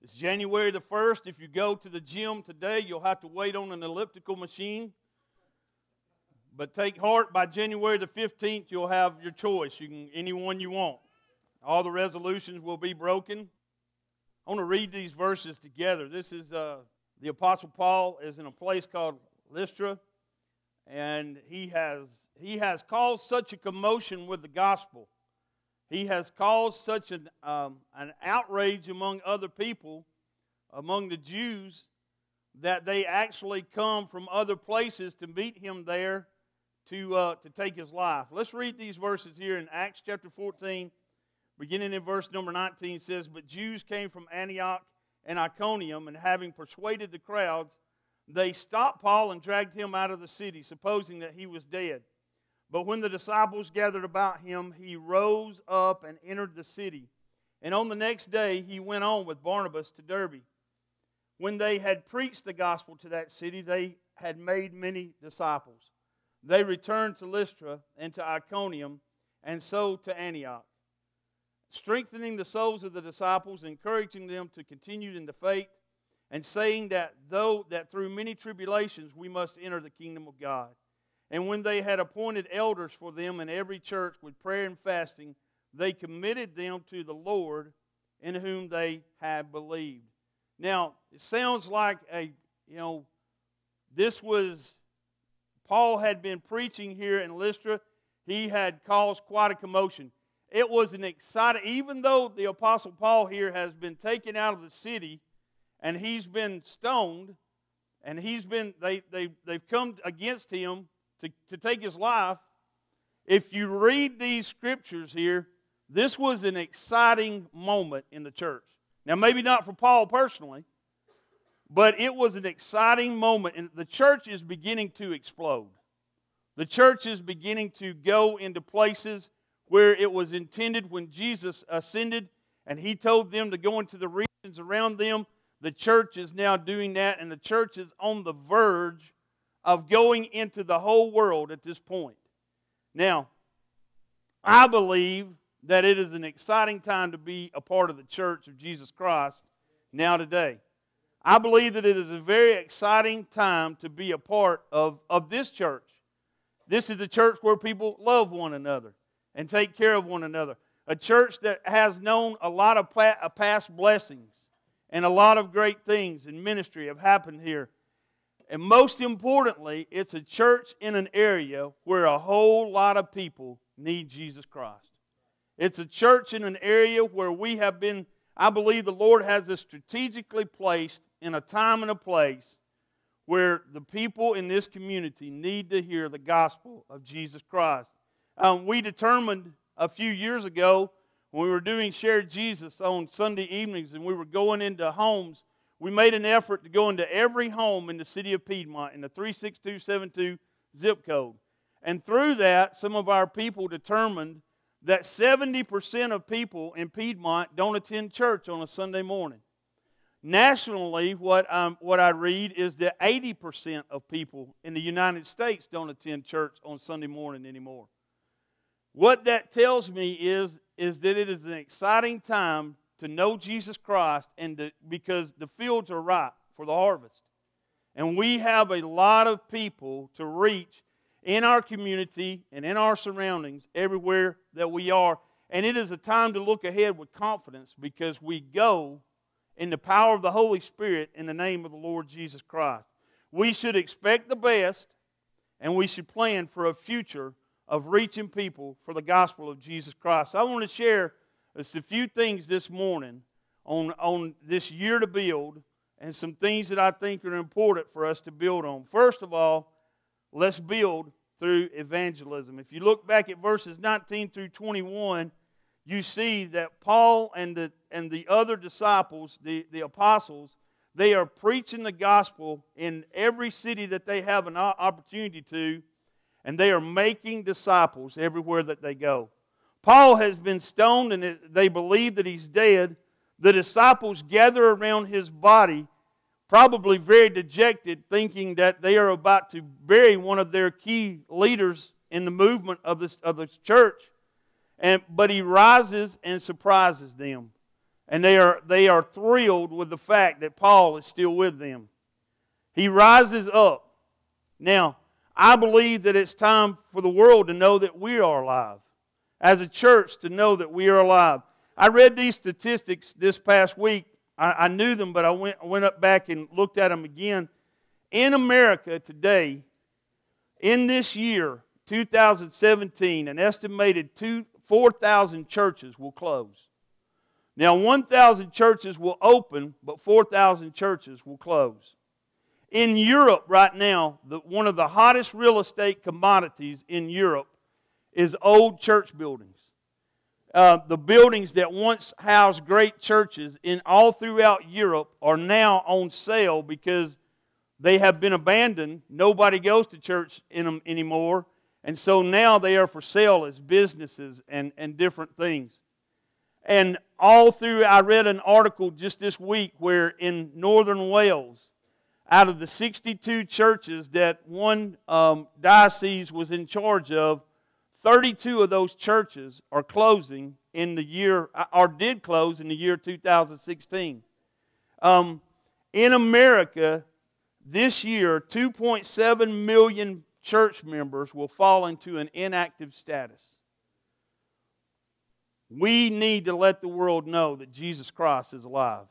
It's January the 1st. If you go to the gym today, you'll have to wait on an elliptical machine. But take heart, by January the 15th, you'll have your choice. You can anyone you want. All the resolutions will be broken. I want to read these verses together. This is uh, the Apostle Paul is in a place called Lystra, and he has he has caused such a commotion with the gospel. He has caused such an um, an outrage among other people, among the Jews, that they actually come from other places to meet him there to uh, to take his life. Let's read these verses here in Acts chapter 14, beginning in verse number 19. Says, "But Jews came from Antioch." and Iconium, and having persuaded the crowds, they stopped Paul and dragged him out of the city, supposing that he was dead. But when the disciples gathered about him, he rose up and entered the city. And on the next day, he went on with Barnabas to Derbe. When they had preached the gospel to that city, they had made many disciples. They returned to Lystra and to Iconium, and so to Antioch strengthening the souls of the disciples, encouraging them to continue in the faith, and saying that though that through many tribulations we must enter the kingdom of God. And when they had appointed elders for them in every church with prayer and fasting, they committed them to the Lord in whom they had believed. Now, it sounds like a, you know, this was, Paul had been preaching here in Lystra. He had caused quite a commotion. It was an exciting, even though the Apostle Paul here has been taken out of the city and he's been stoned and he's been, they, they, they've come against him to, to take his life. If you read these scriptures here, this was an exciting moment in the church. Now, maybe not for Paul personally, but it was an exciting moment, and the church is beginning to explode. The church is beginning to go into places where it was intended when Jesus ascended and he told them to go into the regions around them. The church is now doing that, and the church is on the verge of going into the whole world at this point. Now, I believe that it is an exciting time to be a part of the church of Jesus Christ now today. I believe that it is a very exciting time to be a part of, of this church. This is a church where people love one another and take care of one another. A church that has known a lot of uh, past blessings and a lot of great things in ministry have happened here. And most importantly, it's a church in an area where a whole lot of people need Jesus Christ. It's a church in an area where we have been, I believe the Lord has us strategically placed in a time and a place where the people in this community need to hear the gospel of Jesus Christ. Um, we determined a few years ago when we were doing Shared Jesus on Sunday evenings and we were going into homes, we made an effort to go into every home in the city of Piedmont in the 36272 zip code. And through that, some of our people determined that 70% of people in Piedmont don't attend church on a Sunday morning. Nationally, what, um, what I read is that 80% of people in the United States don't attend church on Sunday morning anymore. What that tells me is, is that it is an exciting time to know Jesus Christ and to, because the fields are ripe for the harvest. And we have a lot of people to reach in our community and in our surroundings everywhere that we are. And it is a time to look ahead with confidence because we go in the power of the Holy Spirit in the name of the Lord Jesus Christ. We should expect the best and we should plan for a future of reaching people for the gospel of Jesus Christ. I want to share just a few things this morning on, on this year to build and some things that I think are important for us to build on. First of all, let's build through evangelism. If you look back at verses 19 through 21, you see that Paul and the, and the other disciples, the, the apostles, they are preaching the gospel in every city that they have an opportunity to and they are making disciples everywhere that they go. Paul has been stoned and they believe that he's dead. The disciples gather around his body, probably very dejected, thinking that they are about to bury one of their key leaders in the movement of this, of this church. And, but he rises and surprises them. and they are, they are thrilled with the fact that Paul is still with them. He rises up. Now, I believe that it's time for the world to know that we are alive. As a church, to know that we are alive. I read these statistics this past week. I, I knew them, but I went, went up back and looked at them again. In America today, in this year, 2017, an estimated 4,000 churches will close. Now, 1,000 churches will open, but 4,000 churches will close. In Europe right now, the, one of the hottest real estate commodities in Europe is old church buildings. Uh, the buildings that once housed great churches in all throughout Europe are now on sale because they have been abandoned. Nobody goes to church in them anymore. And so now they are for sale as businesses and, and different things. And all through, I read an article just this week where in northern Wales, out of the 62 churches that one um, diocese was in charge of, 32 of those churches are closing in the year, or did close in the year 2016. Um, in America, this year, 2.7 million church members will fall into an inactive status. We need to let the world know that Jesus Christ is alive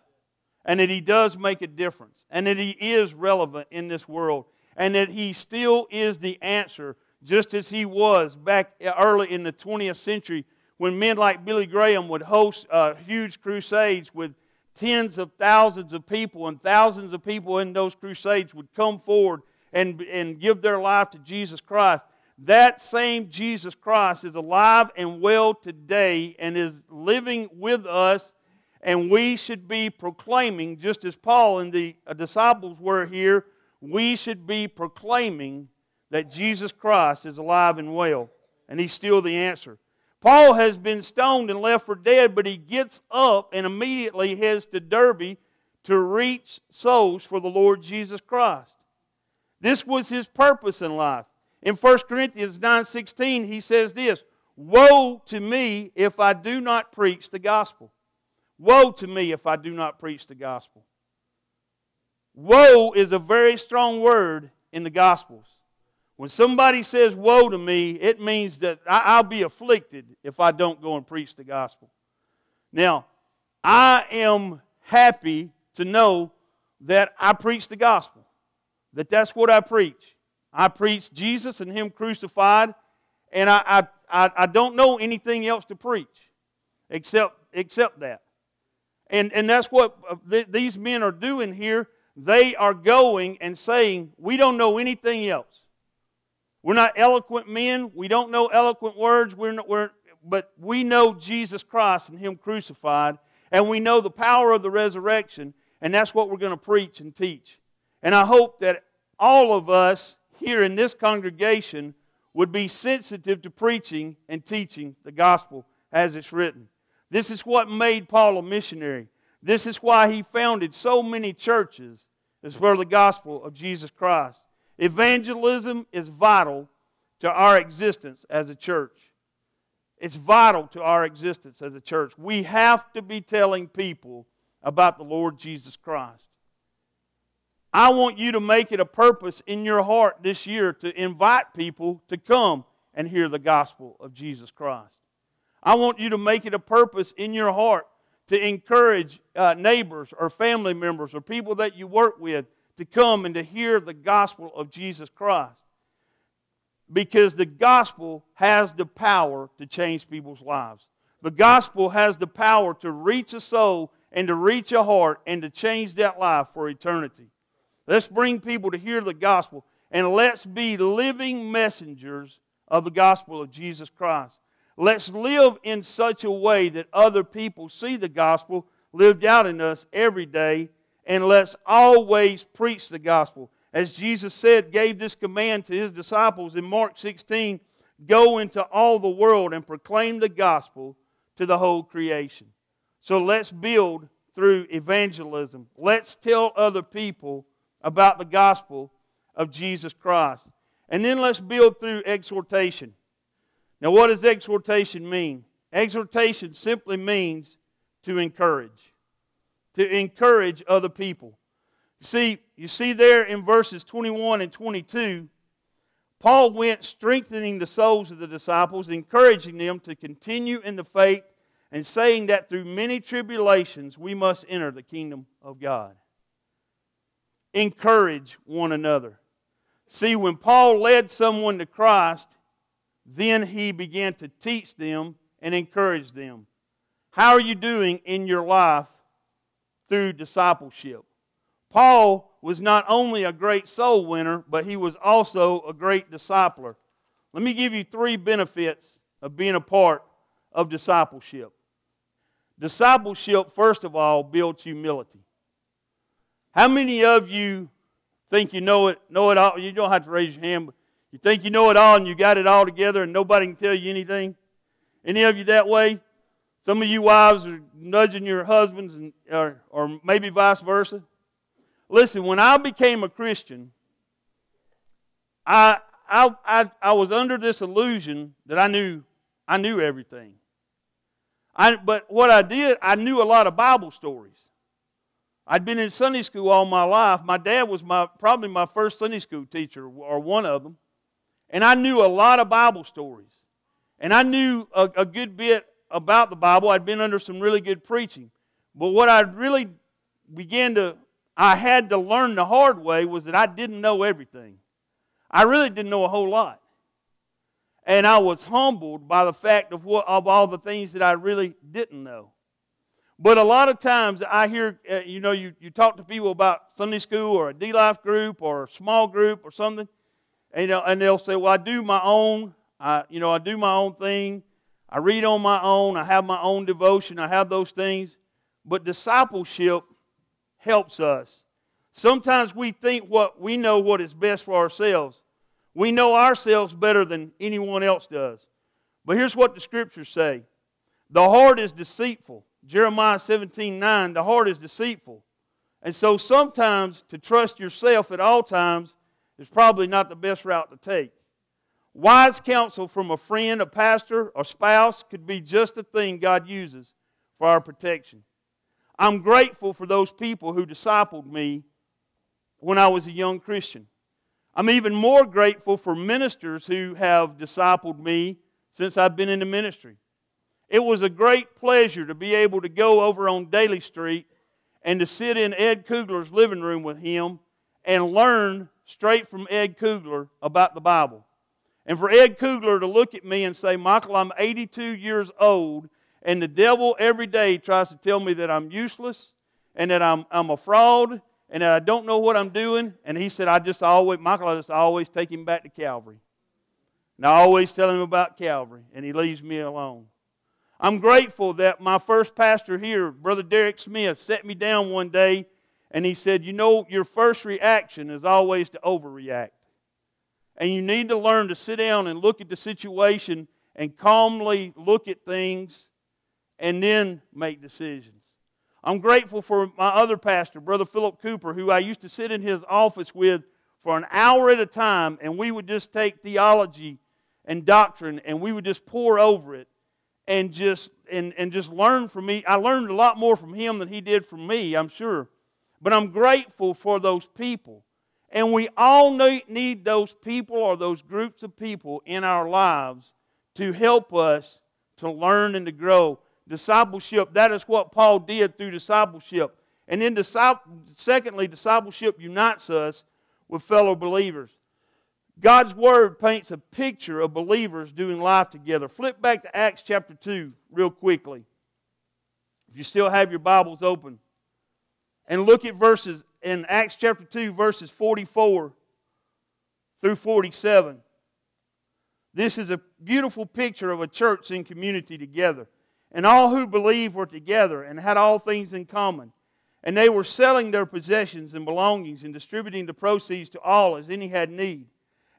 and that he does make a difference and that he is relevant in this world and that he still is the answer just as he was back early in the 20th century when men like Billy Graham would host uh, huge crusades with tens of thousands of people and thousands of people in those crusades would come forward and, and give their life to Jesus Christ. That same Jesus Christ is alive and well today and is living with us, and we should be proclaiming, just as Paul and the uh, disciples were here, we should be proclaiming that Jesus Christ is alive and well, and He's still the answer. Paul has been stoned and left for dead, but he gets up and immediately heads to Derbe to reach souls for the Lord Jesus Christ. This was his purpose in life. In 1 Corinthians 9:16 he says this, "Woe to me if I do not preach the gospel. Woe to me if I do not preach the gospel." Woe is a very strong word in the gospels. When somebody says woe to me, it means that I'll be afflicted if I don't go and preach the gospel. Now, I am happy to know that I preach the gospel, that that's what I preach. I preach Jesus and Him crucified, and I, I, I don't know anything else to preach except, except that. And, and that's what uh, th- these men are doing here. They are going and saying, We don't know anything else. We're not eloquent men. We don't know eloquent words. We're not, we're, but we know Jesus Christ and Him crucified, and we know the power of the resurrection, and that's what we're going to preach and teach. And I hope that all of us here in this congregation would be sensitive to preaching and teaching the gospel as it's written. This is what made Paul a missionary. This is why he founded so many churches as for the gospel of Jesus Christ. Evangelism is vital to our existence as a church. It's vital to our existence as a church. We have to be telling people about the Lord Jesus Christ. I want you to make it a purpose in your heart this year to invite people to come and hear the gospel of Jesus Christ. I want you to make it a purpose in your heart to encourage uh, neighbors or family members or people that you work with to come and to hear the gospel of Jesus Christ. Because the gospel has the power to change people's lives. The gospel has the power to reach a soul and to reach a heart and to change that life for eternity. Let's bring people to hear the gospel and let's be living messengers of the gospel of Jesus Christ. Let's live in such a way that other people see the gospel lived out in us every day, and let's always preach the gospel. As Jesus said, gave this command to his disciples in Mark 16 go into all the world and proclaim the gospel to the whole creation. So let's build through evangelism. Let's tell other people about the gospel of Jesus Christ. And then let's build through exhortation. Now, what does exhortation mean? Exhortation simply means to encourage, to encourage other people. You see, you see there in verses 21 and 22, Paul went strengthening the souls of the disciples, encouraging them to continue in the faith, and saying that through many tribulations we must enter the kingdom of God. Encourage one another. See, when Paul led someone to Christ, then he began to teach them and encourage them. How are you doing in your life through discipleship? Paul was not only a great soul winner, but he was also a great discipler. Let me give you three benefits of being a part of discipleship. Discipleship, first of all, builds humility. How many of you think you know it, know it all? You don't have to raise your hand, but you think you know it all and you got it all together and nobody can tell you anything? Any of you that way? Some of you wives are nudging your husbands, and, or, or maybe vice versa. Listen, when I became a Christian, I, I, I, I was under this illusion that I knew, I knew everything. I, but what I did, I knew a lot of Bible stories. I'd been in Sunday school all my life. My dad was my, probably my first Sunday school teacher, or one of them. And I knew a lot of Bible stories. And I knew a, a good bit about the Bible. I'd been under some really good preaching. But what I really began to I had to learn the hard way was that I didn't know everything. I really didn't know a whole lot. And I was humbled by the fact of, what, of all the things that I really didn't know. But a lot of times I hear, uh, you know, you, you talk to people about Sunday school or a D Life group or a small group or something, and, you know, and they'll say, well, I do my own, I, you know, I do my own thing. I read on my own. I have my own devotion. I have those things. But discipleship helps us. Sometimes we think what we know what is best for ourselves. We know ourselves better than anyone else does. But here's what the scriptures say. The heart is deceitful. Jeremiah 17 9, the heart is deceitful. And so sometimes to trust yourself at all times is probably not the best route to take. Wise counsel from a friend, a pastor, or spouse could be just the thing God uses for our protection. I'm grateful for those people who discipled me when I was a young Christian. I'm even more grateful for ministers who have discipled me since I've been in the ministry. It was a great pleasure to be able to go over on Daly Street and to sit in Ed Kugler's living room with him and learn straight from Ed Kugler about the Bible. And for Ed Kugler to look at me and say, Michael, I'm 82 years old and the devil every day tries to tell me that I'm useless and that I'm, I'm a fraud and that I don't know what I'm doing. And he said, I just always, Michael, I just always take him back to Calvary. And I always tell him about Calvary, and he leaves me alone. I'm grateful that my first pastor here, Brother Derek Smith, set me down one day and he said, You know, your first reaction is always to overreact. And you need to learn to sit down and look at the situation and calmly look at things and then make decisions. I'm grateful for my other pastor, Brother Philip Cooper, who I used to sit in his office with for an hour at a time, and we would just take theology and doctrine and we would just pore over it and just and, and just learn from me. I learned a lot more from him than he did from me, I'm sure. But I'm grateful for those people. And we all need those people or those groups of people in our lives to help us to learn and to grow discipleship, that is what Paul did through discipleship. And then, secondly, discipleship unites us with fellow believers. God's Word paints a picture of believers doing life together. Flip back to Acts chapter 2 real quickly. If you still have your Bibles open. And look at verses in Acts chapter 2, verses 44 through 47. This is a beautiful picture of a church in community together. And all who believed were together and had all things in common. And they were selling their possessions and belongings and distributing the proceeds to all as any had need.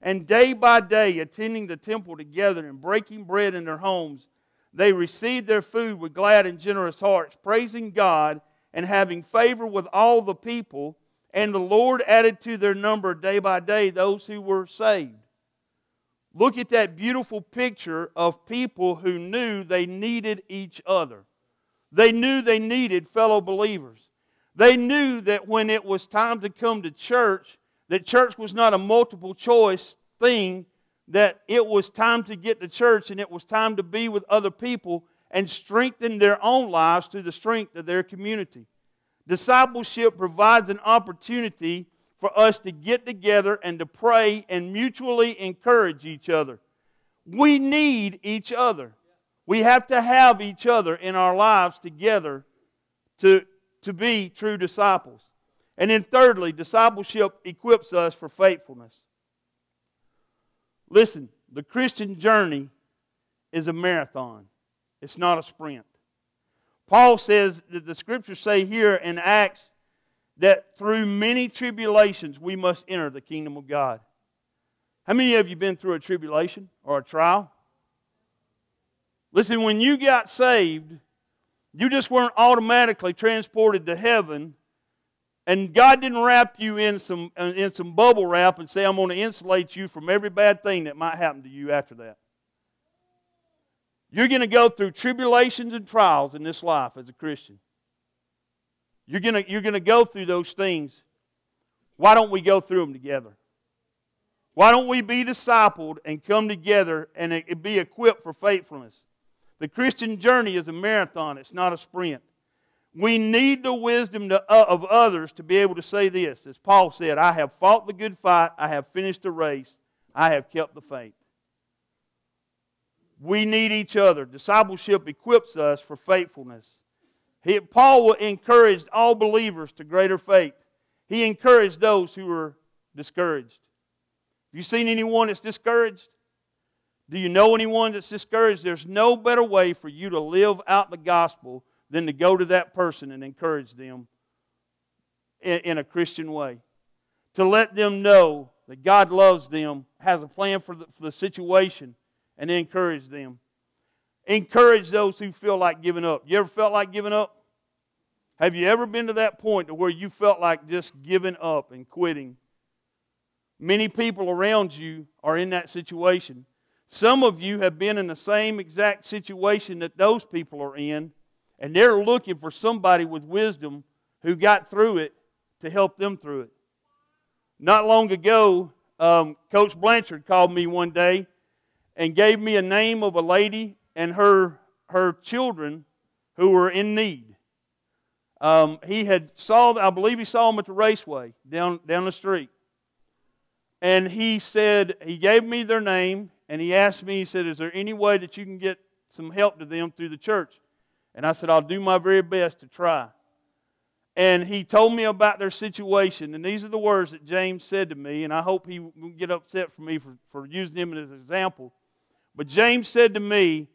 And day by day, attending the temple together and breaking bread in their homes, they received their food with glad and generous hearts, praising God and having favor with all the people. And the Lord added to their number day by day those who were saved. Look at that beautiful picture of people who knew they needed each other. They knew they needed fellow believers. They knew that when it was time to come to church, that church was not a multiple choice thing, that it was time to get to church and it was time to be with other people and strengthen their own lives through the strength of their community. Discipleship provides an opportunity for us to get together and to pray and mutually encourage each other. We need each other. We have to have each other in our lives together to, to be true disciples. And then, thirdly, discipleship equips us for faithfulness. Listen, the Christian journey is a marathon, it's not a sprint. Paul says that the scriptures say here in Acts that through many tribulations we must enter the kingdom of God. How many of you have been through a tribulation or a trial? Listen, when you got saved, you just weren't automatically transported to heaven, and God didn't wrap you in some, uh, in some bubble wrap and say, I'm going to insulate you from every bad thing that might happen to you after that. You're going to go through tribulations and trials in this life as a Christian. You're going you're going to go through those things. Why don't we go through them together? Why don't we be discipled and come together and be equipped for faithfulness? The Christian journey is a marathon, it's not a sprint. We need the wisdom to, uh, of others to be able to say this. As Paul said, I have fought the good fight, I have finished the race, I have kept the faith. We need each other. Discipleship equips us for faithfulness. He, Paul encouraged all believers to greater faith. He encouraged those who were discouraged. Have you seen anyone that's discouraged? Do you know anyone that's discouraged? There's no better way for you to live out the gospel than to go to that person and encourage them in, in a Christian way. To let them know that God loves them, has a plan for the, for the situation, and encourage them. Encourage those who feel like giving up. You ever felt like giving up? Have you ever been to that point to where you felt like just giving up and quitting? Many people around you are in that situation. Some of you have been in the same exact situation that those people are in, and they're looking for somebody with wisdom who got through it to help them through it. Not long ago, um, Coach Blanchard called me one day and gave me a name of a lady and her, her children who were in need. Um, he had saw, I believe he saw them at the raceway down, down the street. And he said, he gave me their name, and he asked me, he said, Is there any way that you can get some help to them through the church? And I said, I'll do my very best to try. And he told me about their situation. And these are the words that James said to me. And I hope he won't get upset for me for, for using him as an example. But James said to me,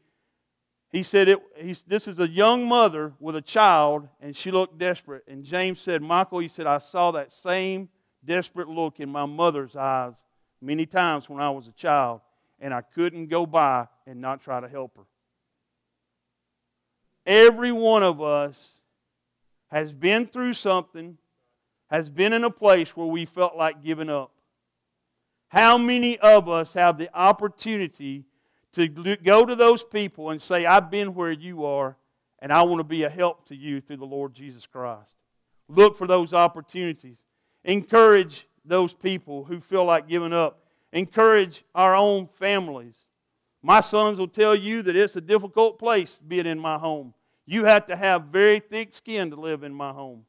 he said, it, he, This is a young mother with a child, and she looked desperate. And James said, Michael, he said, I saw that same desperate look in my mother's eyes many times when I was a child, and I couldn't go by and not try to help her. Every one of us has been through something, has been in a place where we felt like giving up. How many of us have the opportunity to go to those people and say, I've been where you are, and I want to be a help to you through the Lord Jesus Christ? Look for those opportunities. Encourage those people who feel like giving up. Encourage our own families. My sons will tell you that it's a difficult place being in my home. You have to have very thick skin to live in my home.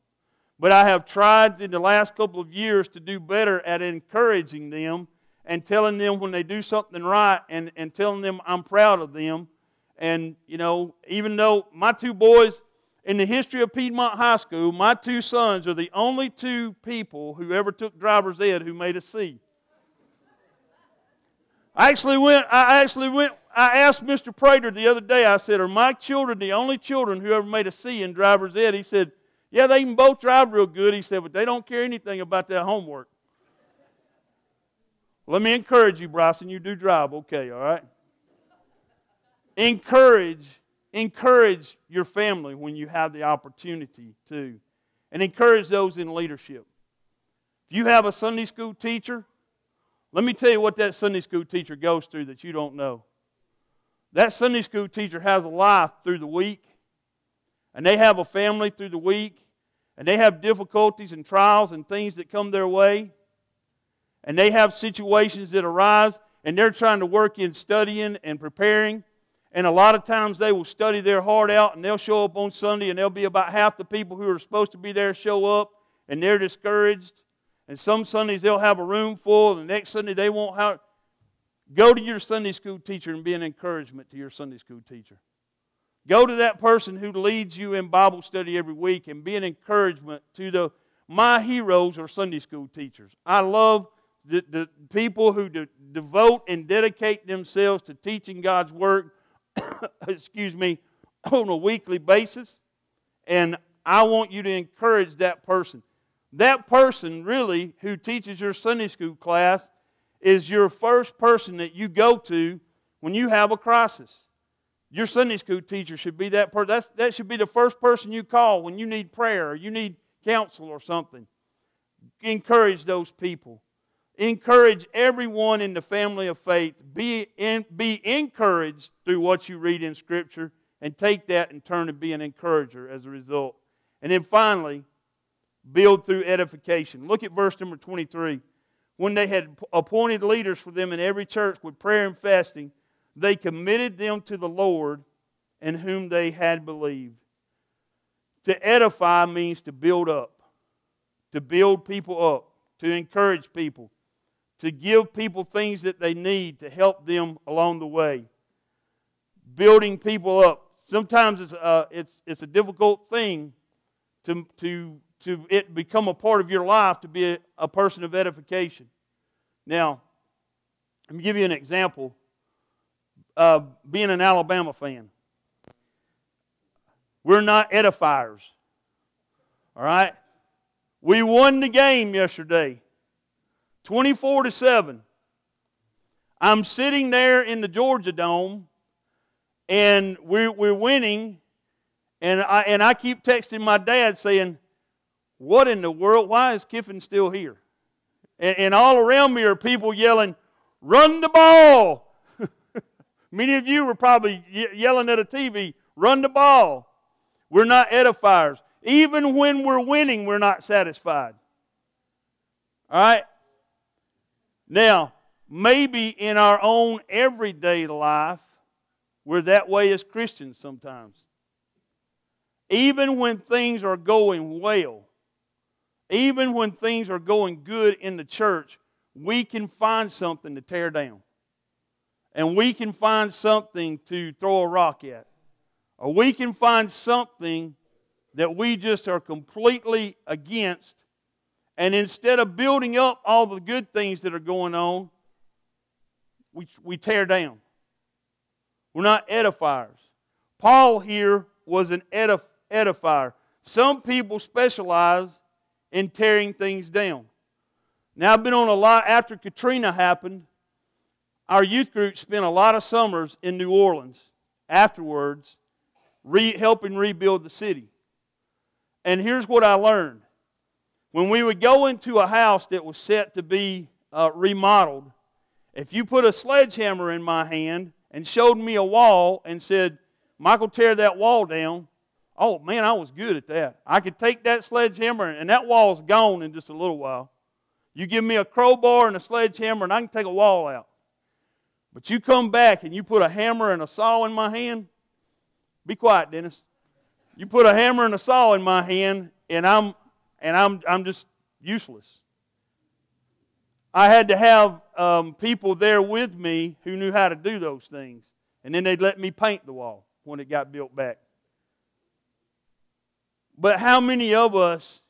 But I have tried in the last couple of years to do better at encouraging them and telling them when they do something right and, and telling them I'm proud of them. And, you know, even though my two boys, in the history of Piedmont High School, my two sons are the only two people who ever took driver's ed who made a C. I actually went, I actually went, I asked Mr. Prater the other day, I said, Are my children the only children who ever made a C in driver's ed? He said, Yeah, they can both drive real good. He said, But they don't care anything about that homework. Let me encourage you, Bryson. You do drive, okay, all right? Encourage Encourage your family when you have the opportunity to. And encourage those in leadership. If you have a Sunday school teacher, let me tell you what that Sunday school teacher goes through that you don't know. That Sunday school teacher has a life through the week, and they have a family through the week, and they have difficulties and trials and things that come their way, and they have situations that arise, and they're trying to work in studying and preparing. And a lot of times they will study their heart out and they'll show up on Sunday and there'll be about half the people who are supposed to be there show up and they're discouraged. And some Sundays they'll have a room full, and the next Sunday they won't have. Go to your Sunday school teacher and be an encouragement to your Sunday school teacher. Go to that person who leads you in Bible study every week and be an encouragement to the my heroes or Sunday school teachers. I love the, the people who de- devote and dedicate themselves to teaching God's Word, excuse me, on a weekly basis. And I want you to encourage that person. That person, really, who teaches your Sunday school class, is your first person that you go to when you have a crisis. Your Sunday school teacher should be that person. that should be the first person you call when you need prayer or you need counsel or something. Encourage those people. Encourage everyone in the family of faith. Be, in, be encouraged through what you read in Scripture and take that and turn and be an encourager as a result. And then finally, build through edification. Look at verse number 23. When they had appointed leaders for them in every church with prayer and fasting, they committed them to the Lord in whom they had believed. To edify means to build up, to build people up, to encourage people, to give people things that they need to help them along the way. Building people up. Sometimes it's a, it's, it's a difficult thing to, to, to it become a part of your life to be a, a person of edification. Now, let me give you an example of being an Alabama fan. We're not edifiers. All right? We won the game yesterday. 24 to 7. I'm sitting there in the Georgia Dome and we're, we're winning. And I, and I keep texting my dad saying, What in the world? Why is Kiffin still here? And, and all around me are people yelling, Run the ball. Many of you were probably yelling at a TV, Run the ball. We're not edifiers. Even when we're winning, we're not satisfied. All right? Now, maybe in our own everyday life, we're that way as Christians sometimes. Even when things are going well, even when things are going good in the church, we can find something to tear down. And we can find something to throw a rock at. Or we can find something that we just are completely against and instead of building up all the good things that are going on, we, we tear down. We're not edifiers. Paul here was an edif- edifier. Some people specialize in tearing things down. Now, I've been on a lot, after Katrina happened, our youth group spent a lot of summers in New Orleans afterwards, re- helping rebuild the city. And here's what I learned when we would go into a house that was set to be uh, remodeled, if you put a sledgehammer in my hand and showed me a wall and said, Michael, tear that wall down, oh man, I was good at that. I could take that sledgehammer and that wall's gone in just a little while. You give me a crowbar and a sledgehammer and I can take a wall out. But you come back and you put a hammer and a saw in my hand, be quiet, Dennis. You put a hammer and a saw in my hand and I'm and I'm, I'm just useless. I had to have um, people there with me who knew how to do those things. And then they'd let me paint the wall when it got built back. But how many of us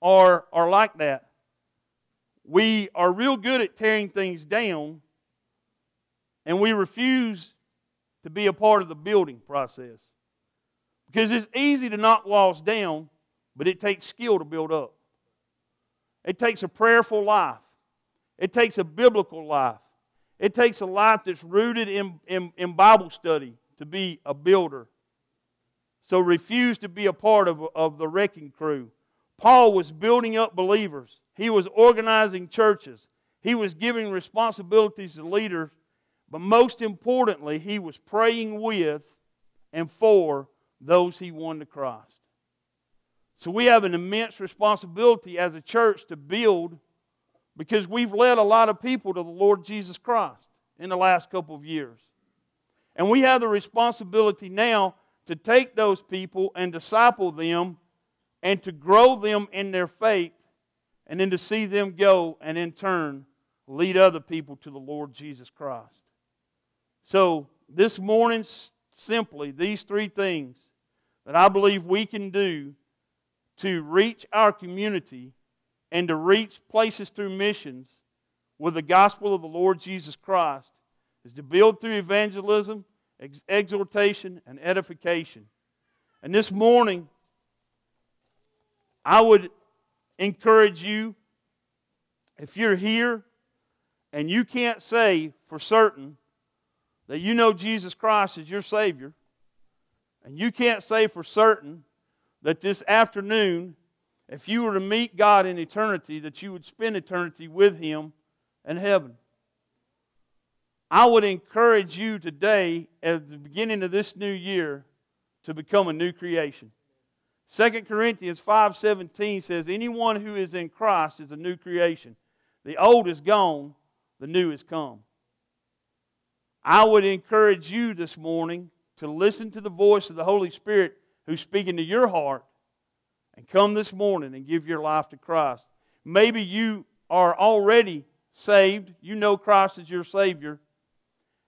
are, are like that? We are real good at tearing things down, and we refuse to be a part of the building process. Because it's easy to knock walls down, but it takes skill to build up. It takes a prayerful life. It takes a biblical life. It takes a life that's rooted in, in, in Bible study to be a builder. So refuse to be a part of, of the wrecking crew. Paul was building up believers, he was organizing churches, he was giving responsibilities to leaders, but most importantly, he was praying with and for those he won to Christ. So we have an immense responsibility as a church to build because we've led a lot of people to the Lord Jesus Christ in the last couple of years. And we have the responsibility now to take those people and disciple them and to grow them in their faith and then to see them go and in turn lead other people to the Lord Jesus Christ. So, this morning, simply these three things that I believe we can do to reach our community and to reach places through missions with the gospel of the Lord Jesus Christ is to build through evangelism, ex- exhortation, and edification. And this morning, I would encourage you if you're here and you can't say for certain that you know Jesus Christ as your Savior, and you can't say for certain that this afternoon, if you were to meet God in eternity, that you would spend eternity with Him in heaven. I would encourage you today, at the beginning of this new year, to become a new creation. 2 Corinthians 5:17 says anyone who is in Christ is a new creation. The old is gone, the new is come. I would encourage you this morning to listen to the voice of the Holy Spirit who's speaking to your heart and come this morning and give your life to Christ. Maybe you are already saved, you know Christ as your Savior,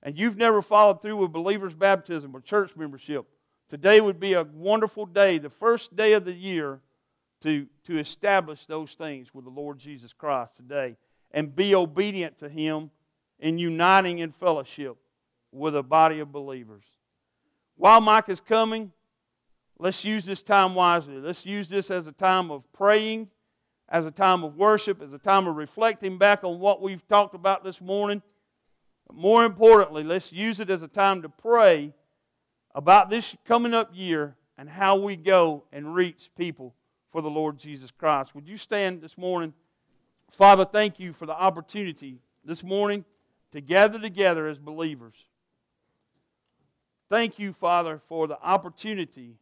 and you've never followed through with believer's baptism or church membership. Today would be a wonderful day, the first day of the year, to, to establish those things with the Lord Jesus Christ today and be obedient to Him in uniting in fellowship with a body of believers. While Mike is coming, let's use this time wisely. Let's use this as a time of praying, as a time of worship, as a time of reflecting back on what we've talked about this morning. But more importantly, let's use it as a time to pray about this coming up year and how we go and reach people for the Lord Jesus Christ. Would you stand this morning? Father, thank you for the opportunity this morning to gather together as believers. Thank you, Father, for the opportunity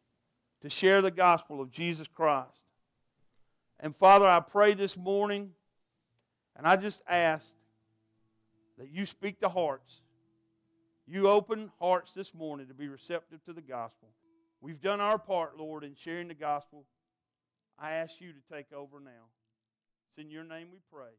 to share the gospel of Jesus Christ. And Father, I pray this morning, and I just ask that you speak to hearts. You open hearts this morning to be receptive to the gospel. We've done our part, Lord, in sharing the gospel. I ask you to take over now. It's in your name we pray.